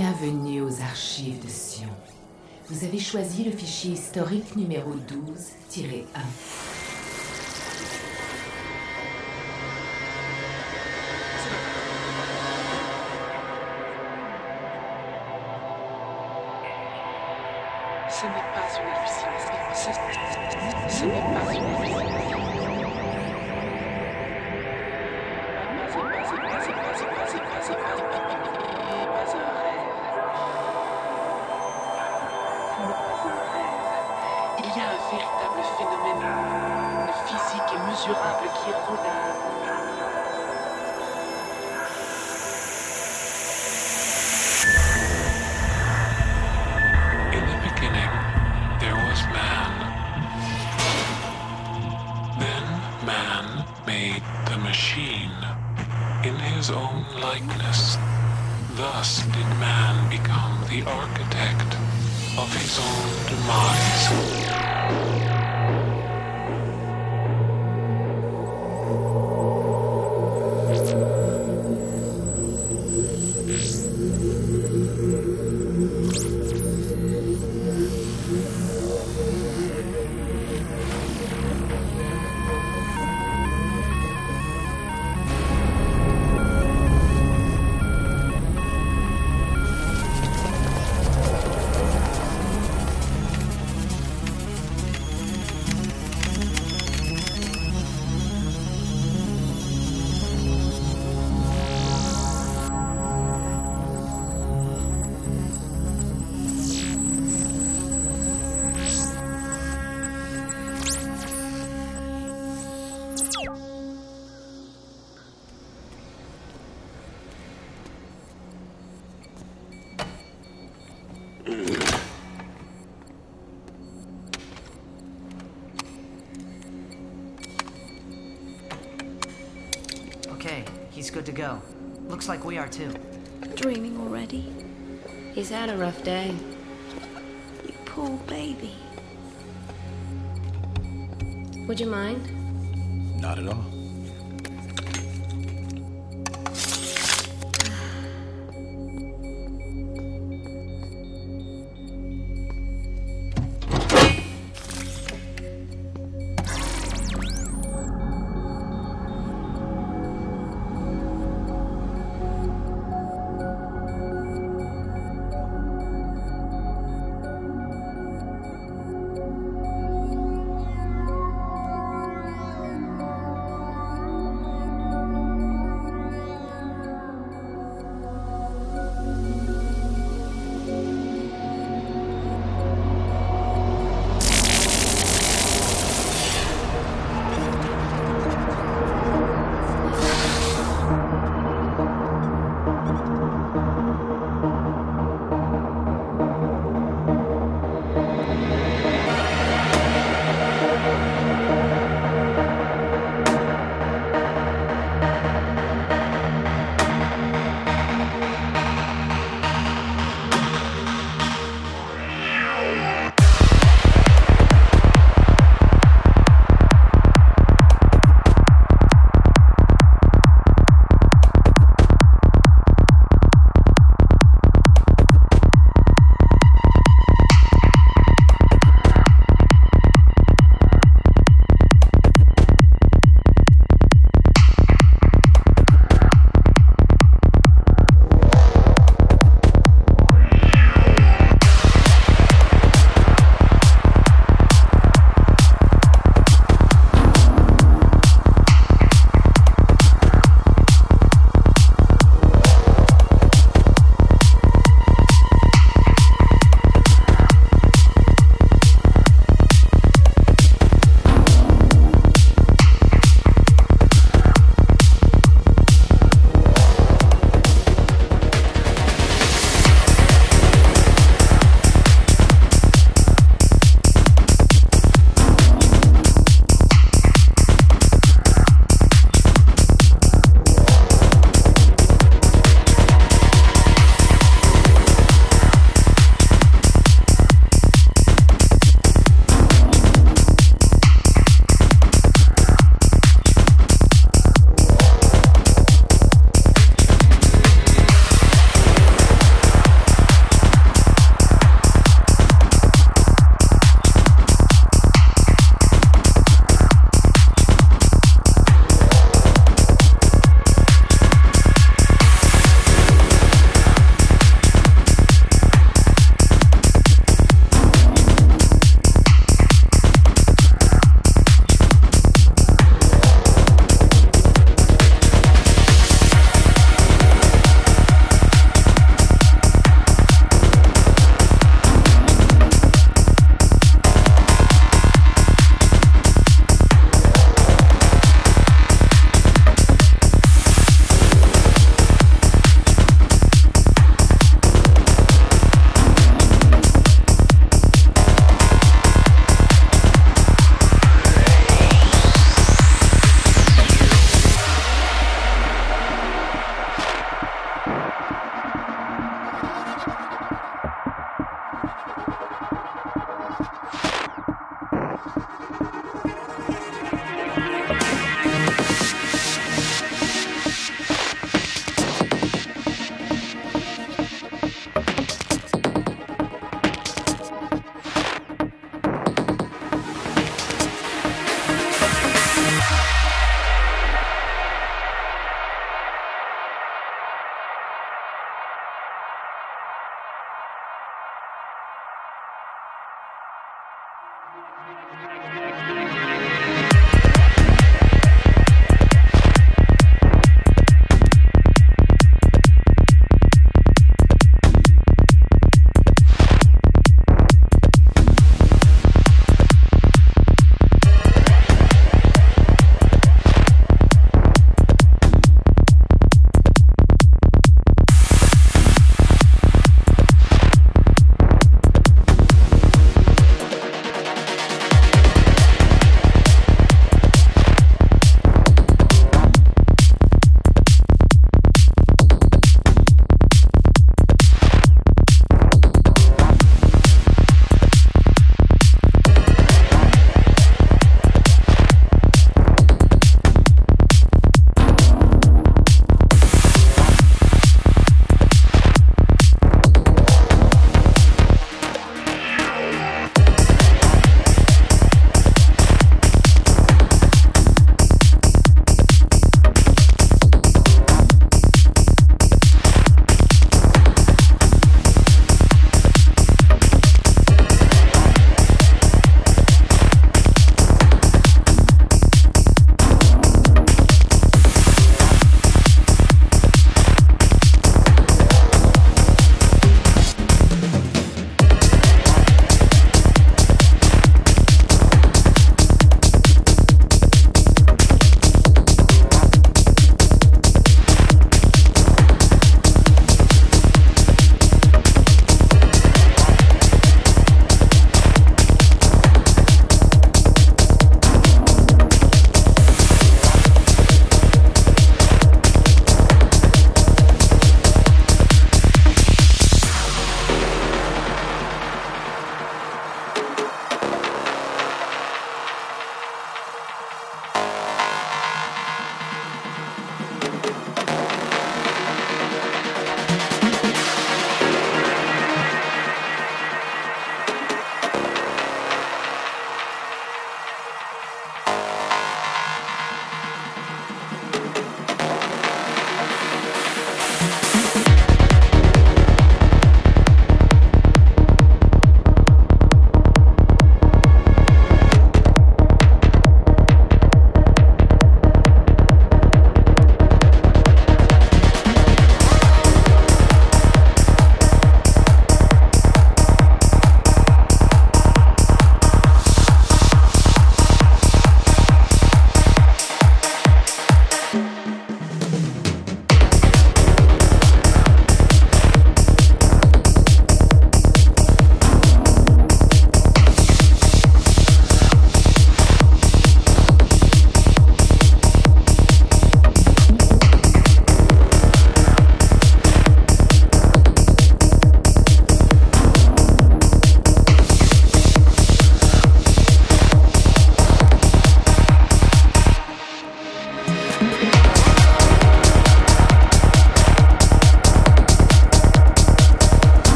Bienvenue aux archives de Sion. Vous avez choisi le fichier historique numéro 12-1. He's good to go. Looks like we are too. Dreaming already? He's had a rough day. You poor baby. Would you mind? Not at all.